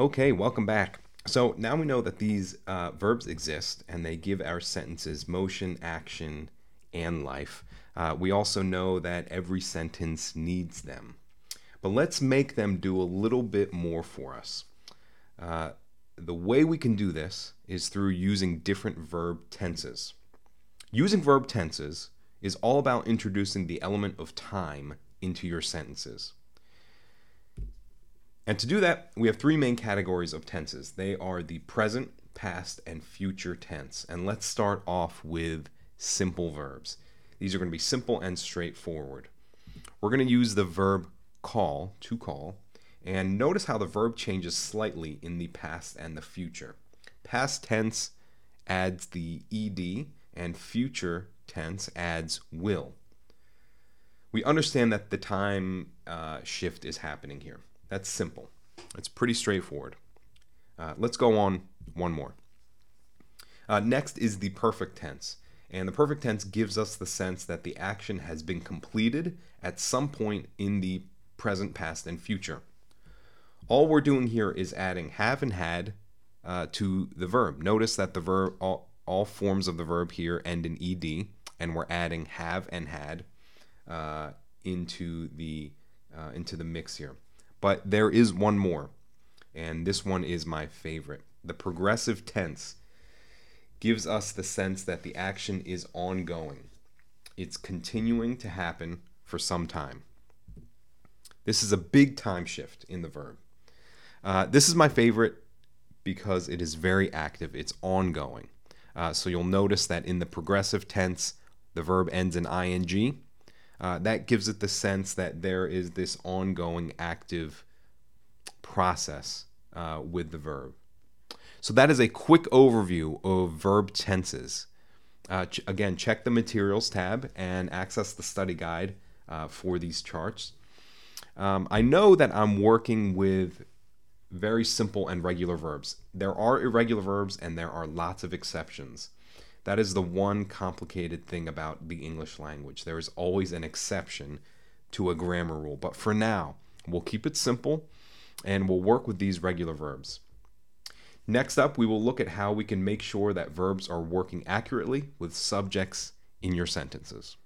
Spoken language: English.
Okay, welcome back. So now we know that these uh, verbs exist and they give our sentences motion, action, and life. Uh, we also know that every sentence needs them. But let's make them do a little bit more for us. Uh, the way we can do this is through using different verb tenses. Using verb tenses is all about introducing the element of time into your sentences. And to do that, we have three main categories of tenses. They are the present, past, and future tense. And let's start off with simple verbs. These are going to be simple and straightforward. We're going to use the verb call, to call, and notice how the verb changes slightly in the past and the future. Past tense adds the ed, and future tense adds will. We understand that the time uh, shift is happening here. That's simple. It's pretty straightforward. Uh, let's go on one more. Uh, next is the perfect tense. And the perfect tense gives us the sense that the action has been completed at some point in the present, past, and future. All we're doing here is adding have and had uh, to the verb. Notice that the verb, all, all, forms of the verb here end in ed, and we're adding have and had uh, into the uh, into the mix here. But there is one more, and this one is my favorite. The progressive tense gives us the sense that the action is ongoing, it's continuing to happen for some time. This is a big time shift in the verb. Uh, this is my favorite because it is very active, it's ongoing. Uh, so you'll notice that in the progressive tense, the verb ends in ing uh, that gives it the sense that there is this ongoing active process uh, with the verb. So that is a quick overview of verb tenses. Uh, ch- again, check the materials tab and access the study guide uh, for these charts. Um, I know that I'm working with very simple and regular verbs. There are irregular verbs and there are lots of exceptions. That is the one complicated thing about the English language. There is always an exception to a grammar rule. But for now, we'll keep it simple and we'll work with these regular verbs. Next up, we will look at how we can make sure that verbs are working accurately with subjects in your sentences.